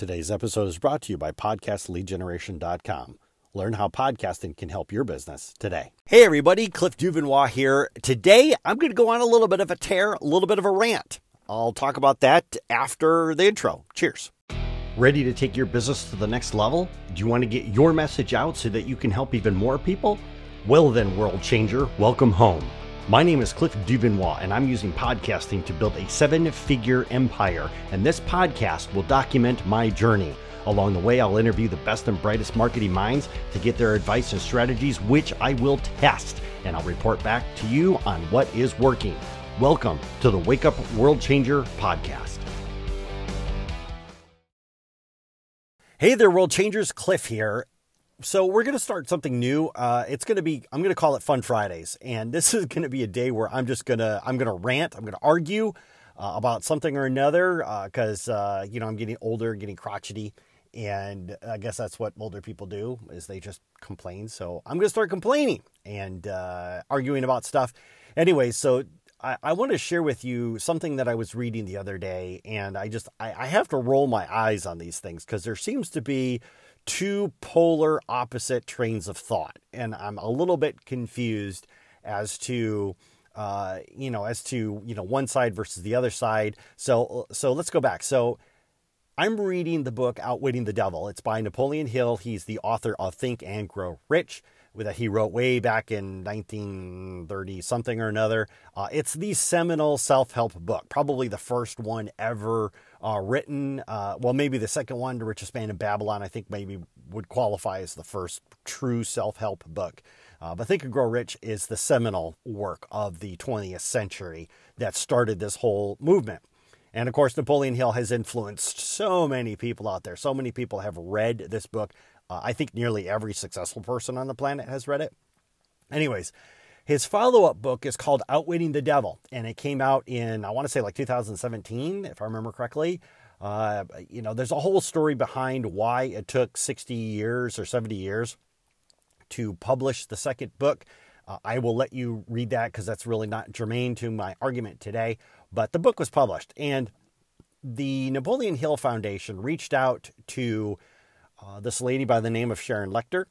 Today's episode is brought to you by PodcastLeadGeneration.com. Learn how podcasting can help your business today. Hey, everybody, Cliff Duvernois here. Today, I'm going to go on a little bit of a tear, a little bit of a rant. I'll talk about that after the intro. Cheers. Ready to take your business to the next level? Do you want to get your message out so that you can help even more people? Well, then, world changer, welcome home. My name is Cliff Duvernois, and I'm using podcasting to build a seven figure empire. And this podcast will document my journey. Along the way, I'll interview the best and brightest marketing minds to get their advice and strategies, which I will test. And I'll report back to you on what is working. Welcome to the Wake Up World Changer podcast. Hey there, world changers. Cliff here so we're going to start something new. Uh, it's going to be I'm going to call it Fun Fridays, and this is going to be a day where I'm just gonna I'm gonna rant. I'm going to argue uh, about something or another because uh, uh, you know I'm getting older, getting crotchety, and I guess that's what older people do is they just complain. So I'm going to start complaining and uh, arguing about stuff. Anyway, so I, I, want to share with you something that I was reading the other day, and I just I, I have to roll my eyes on these things because there seems to be two polar opposite trains of thought. And I'm a little bit confused as to uh, you know, as to you know one side versus the other side. So so let's go back. So I'm reading the book Outwitting the Devil. It's by Napoleon Hill. He's the author of Think and Grow Rich that he wrote way back in 1930 something or another. Uh, it's the seminal self help book, probably the first one ever uh, written. Uh, well, maybe the second one, The Richest Man in Babylon, I think maybe would qualify as the first true self help book. Uh, but Think and Grow Rich is the seminal work of the 20th century that started this whole movement. And of course, Napoleon Hill has influenced so many people out there. So many people have read this book. Uh, I think nearly every successful person on the planet has read it. Anyways, his follow up book is called Outwitting the Devil, and it came out in, I want to say like 2017, if I remember correctly. Uh, you know, there's a whole story behind why it took 60 years or 70 years to publish the second book. Uh, I will let you read that because that's really not germane to my argument today. But the book was published, and the Napoleon Hill Foundation reached out to uh, this lady by the name of Sharon Lechter.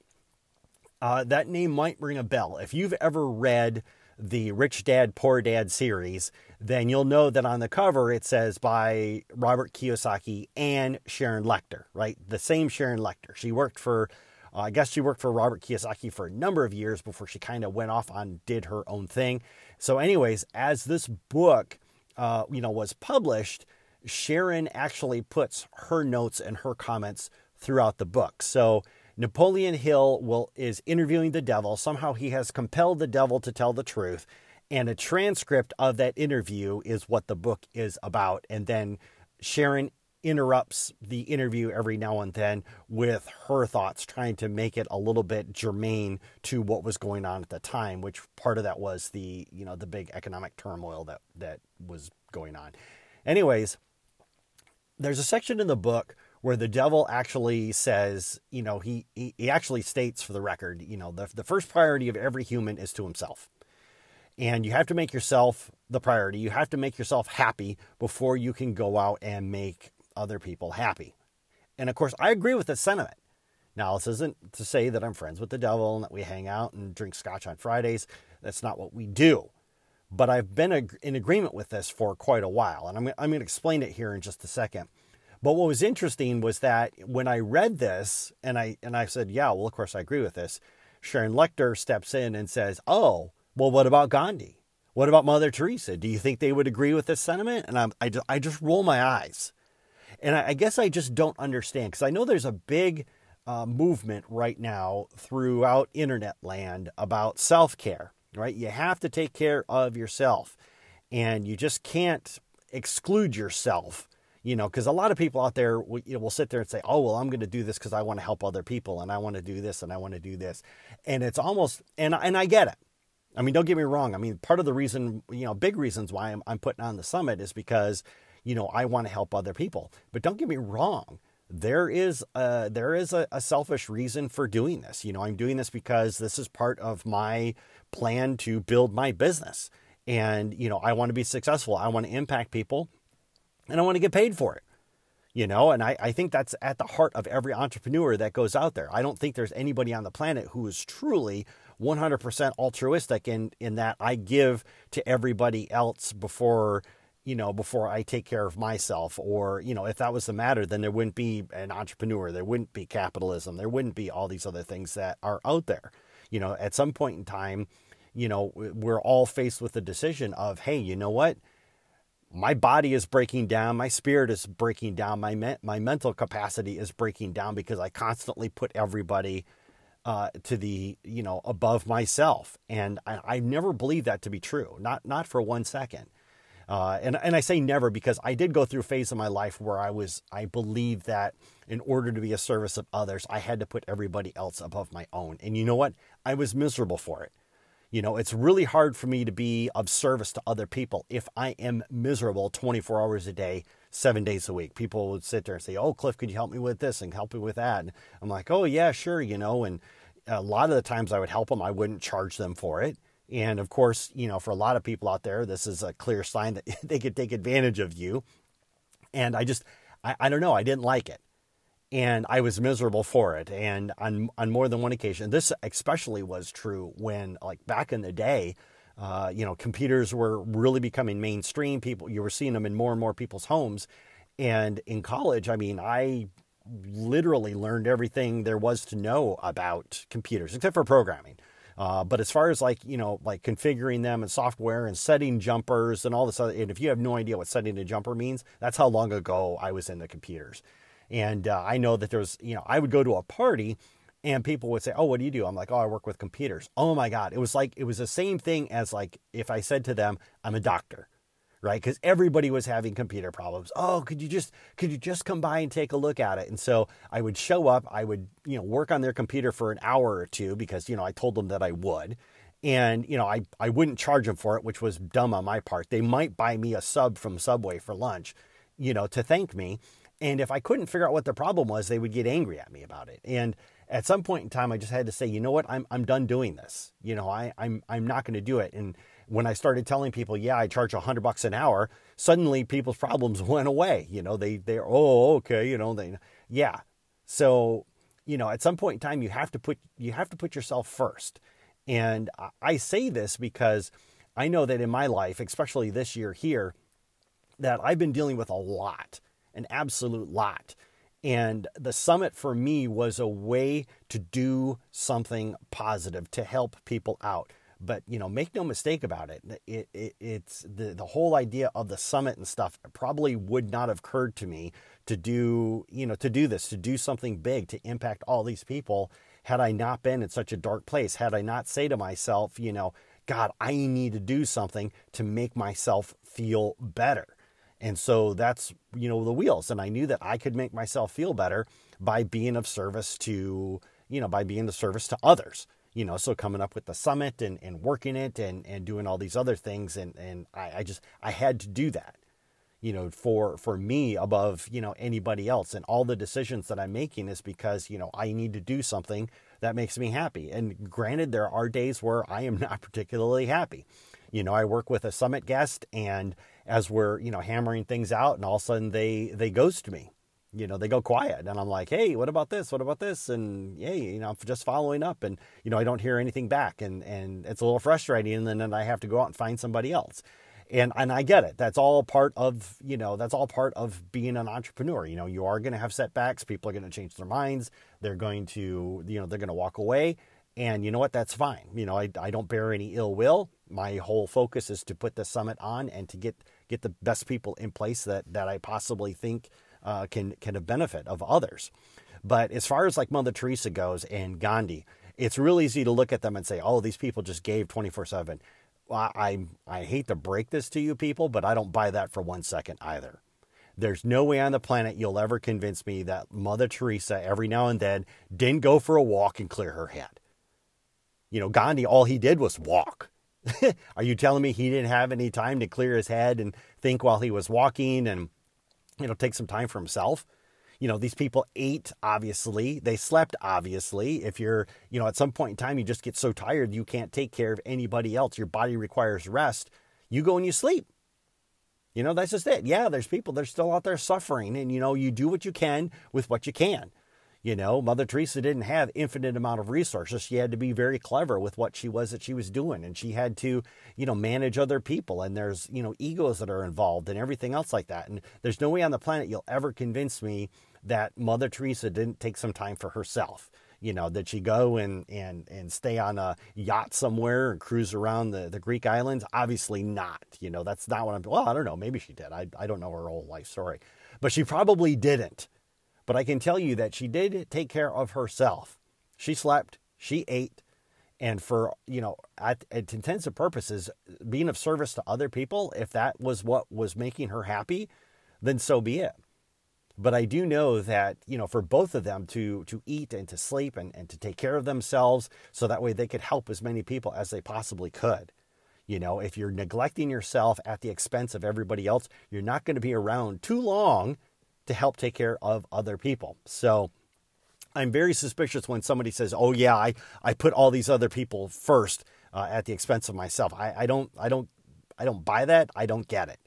Uh, that name might ring a bell. If you've ever read the Rich Dad Poor Dad series, then you'll know that on the cover it says by Robert Kiyosaki and Sharon Lechter, right? The same Sharon Lechter. She worked for, uh, I guess she worked for Robert Kiyosaki for a number of years before she kind of went off on did her own thing. So, anyways, as this book, uh, you know, was published, Sharon actually puts her notes and her comments throughout the book. So Napoleon Hill will is interviewing the devil. Somehow he has compelled the devil to tell the truth, and a transcript of that interview is what the book is about. And then Sharon interrupts the interview every now and then with her thoughts, trying to make it a little bit germane to what was going on at the time, which part of that was the, you know, the big economic turmoil that that was going on. Anyways, there's a section in the book where the devil actually says, you know, he, he, he actually states for the record, you know, the, the first priority of every human is to himself. And you have to make yourself the priority. You have to make yourself happy before you can go out and make other people happy. And of course, I agree with this sentiment. Now, this isn't to say that I'm friends with the devil and that we hang out and drink scotch on Fridays. That's not what we do. But I've been in agreement with this for quite a while. And I'm, I'm going to explain it here in just a second. But what was interesting was that when I read this and I and I said, yeah, well, of course I agree with this. Sharon Lechter steps in and says, oh, well, what about Gandhi? What about Mother Teresa? Do you think they would agree with this sentiment? And I'm, I, just, I just roll my eyes. And I, I guess I just don't understand because I know there's a big uh, movement right now throughout internet land about self care, right? You have to take care of yourself and you just can't exclude yourself you know, because a lot of people out there will, you know, will sit there and say, oh, well, I'm going to do this because I want to help other people and I want to do this and I want to do this. And it's almost, and, and I get it. I mean, don't get me wrong. I mean, part of the reason, you know, big reasons why I'm, I'm putting on the summit is because, you know, I want to help other people. But don't get me wrong. There is a, there is a, a selfish reason for doing this. You know, I'm doing this because this is part of my plan to build my business. And, you know, I want to be successful. I want to impact people and I want to get paid for it. You know, and I, I think that's at the heart of every entrepreneur that goes out there. I don't think there's anybody on the planet who is truly 100% altruistic in, in that I give to everybody else before you know, before I take care of myself. Or, you know, if that was the matter, then there wouldn't be an entrepreneur, there wouldn't be capitalism, there wouldn't be all these other things that are out there. You know, at some point in time, you know, we're all faced with the decision of, hey, you know what? My body is breaking down, my spirit is breaking down, my me- my mental capacity is breaking down because I constantly put everybody uh, to the you know above myself, and I, I never believed that to be true, not not for one second. Uh, and, and I say never because I did go through a phase of my life where I was, I believed that in order to be a service of others, I had to put everybody else above my own. And you know what? I was miserable for it. You know, it's really hard for me to be of service to other people if I am miserable 24 hours a day, seven days a week. People would sit there and say, Oh, Cliff, could you help me with this and help me with that? And I'm like, Oh, yeah, sure, you know. And a lot of the times I would help them, I wouldn't charge them for it. And of course, you know, for a lot of people out there, this is a clear sign that they could take advantage of you. And I just, I, I don't know, I didn't like it. And I was miserable for it. And on, on more than one occasion, this especially was true when, like, back in the day, uh, you know, computers were really becoming mainstream. People, you were seeing them in more and more people's homes. And in college, I mean, I literally learned everything there was to know about computers, except for programming. Uh, but as far as like, you know, like configuring them and software and setting jumpers and all this other, and if you have no idea what setting a jumper means, that's how long ago I was in the computers. And uh, I know that there was, you know, I would go to a party and people would say, Oh, what do you do? I'm like, Oh, I work with computers. Oh my God. It was like, it was the same thing as like if I said to them, I'm a doctor right? Because everybody was having computer problems. Oh, could you just could you just come by and take a look at it? And so I would show up. I would you know work on their computer for an hour or two because you know I told them that I would. And you know I, I wouldn't charge them for it, which was dumb on my part. They might buy me a sub from Subway for lunch, you know, to thank me. And if I couldn't figure out what the problem was, they would get angry at me about it. And at some point in time, I just had to say, you know what, I'm I'm done doing this. You know, I I'm I'm not going to do it. And when I started telling people, yeah, I charge a hundred bucks an hour, suddenly people's problems went away. You know, they they oh okay, you know they yeah. So you know, at some point in time, you have to put you have to put yourself first. And I say this because I know that in my life, especially this year here, that I've been dealing with a lot, an absolute lot. And the summit for me was a way to do something positive to help people out. But you know, make no mistake about it. It, it. It's the the whole idea of the summit and stuff probably would not have occurred to me to do you know to do this to do something big to impact all these people had I not been in such a dark place. Had I not say to myself, you know, God, I need to do something to make myself feel better. And so that's you know the wheels. And I knew that I could make myself feel better by being of service to you know by being of service to others you know, so coming up with the summit and, and working it and, and doing all these other things. And, and I, I just, I had to do that, you know, for, for me above, you know, anybody else. And all the decisions that I'm making is because, you know, I need to do something that makes me happy. And granted, there are days where I am not particularly happy. You know, I work with a summit guest and as we're, you know, hammering things out and all of a sudden they, they ghost me you know, they go quiet. And I'm like, hey, what about this? What about this? And yeah, you know, I'm just following up and, you know, I don't hear anything back. And, and it's a little frustrating. And then I have to go out and find somebody else. And, and I get it. That's all part of, you know, that's all part of being an entrepreneur. You know, you are going to have setbacks. People are going to change their minds. They're going to, you know, they're going to walk away. And you know what? That's fine. You know, I, I don't bear any ill will. My whole focus is to put the summit on and to get, get the best people in place that, that I possibly think uh, can can have benefit of others. But as far as like Mother Teresa goes and Gandhi, it's real easy to look at them and say, "Oh, these people just gave twenty four 7 I I hate to break this to you people, but I don't buy that for one second either. There's no way on the planet you'll ever convince me that Mother Teresa every now and then didn't go for a walk and clear her head. You know, Gandhi, all he did was walk. Are you telling me he didn't have any time to clear his head and think while he was walking and you know, take some time for himself. You know, these people ate, obviously. They slept, obviously. If you're, you know, at some point in time, you just get so tired you can't take care of anybody else. Your body requires rest. You go and you sleep. You know, that's just it. Yeah, there's people that are still out there suffering, and you know, you do what you can with what you can. You know, Mother Teresa didn't have infinite amount of resources. She had to be very clever with what she was that she was doing, and she had to, you know, manage other people. And there's, you know, egos that are involved and everything else like that. And there's no way on the planet you'll ever convince me that Mother Teresa didn't take some time for herself. You know, did she go and and and stay on a yacht somewhere and cruise around the, the Greek islands? Obviously not. You know, that's not what I'm. Well, I don't know. Maybe she did. I I don't know her whole life story, but she probably didn't but I can tell you that she did take care of herself. She slept, she ate, and for, you know, at, at intensive purposes, being of service to other people, if that was what was making her happy, then so be it. But I do know that, you know, for both of them to to eat and to sleep and, and to take care of themselves so that way they could help as many people as they possibly could. You know, if you're neglecting yourself at the expense of everybody else, you're not going to be around too long to help take care of other people. So I'm very suspicious when somebody says, "Oh yeah, I, I put all these other people first uh, at the expense of myself." I, I don't I don't I don't buy that. I don't get it.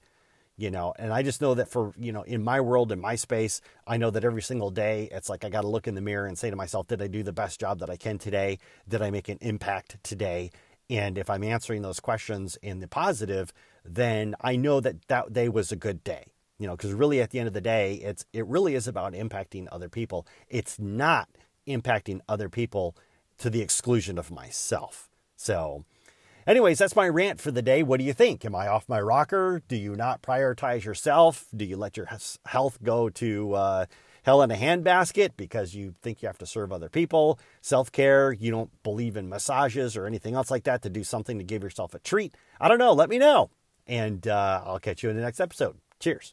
You know, and I just know that for you know in my world in my space, I know that every single day it's like I got to look in the mirror and say to myself, "Did I do the best job that I can today? Did I make an impact today?" And if I'm answering those questions in the positive, then I know that that day was a good day you know because really at the end of the day it's it really is about impacting other people. It's not impacting other people to the exclusion of myself. So anyways that's my rant for the day. What do you think? Am i off my rocker? Do you not prioritize yourself? Do you let your health go to uh, hell in a handbasket because you think you have to serve other people? Self-care you don't believe in massages or anything else like that to do something to give yourself a treat? I don't know. Let me know. And uh, i'll catch you in the next episode. Cheers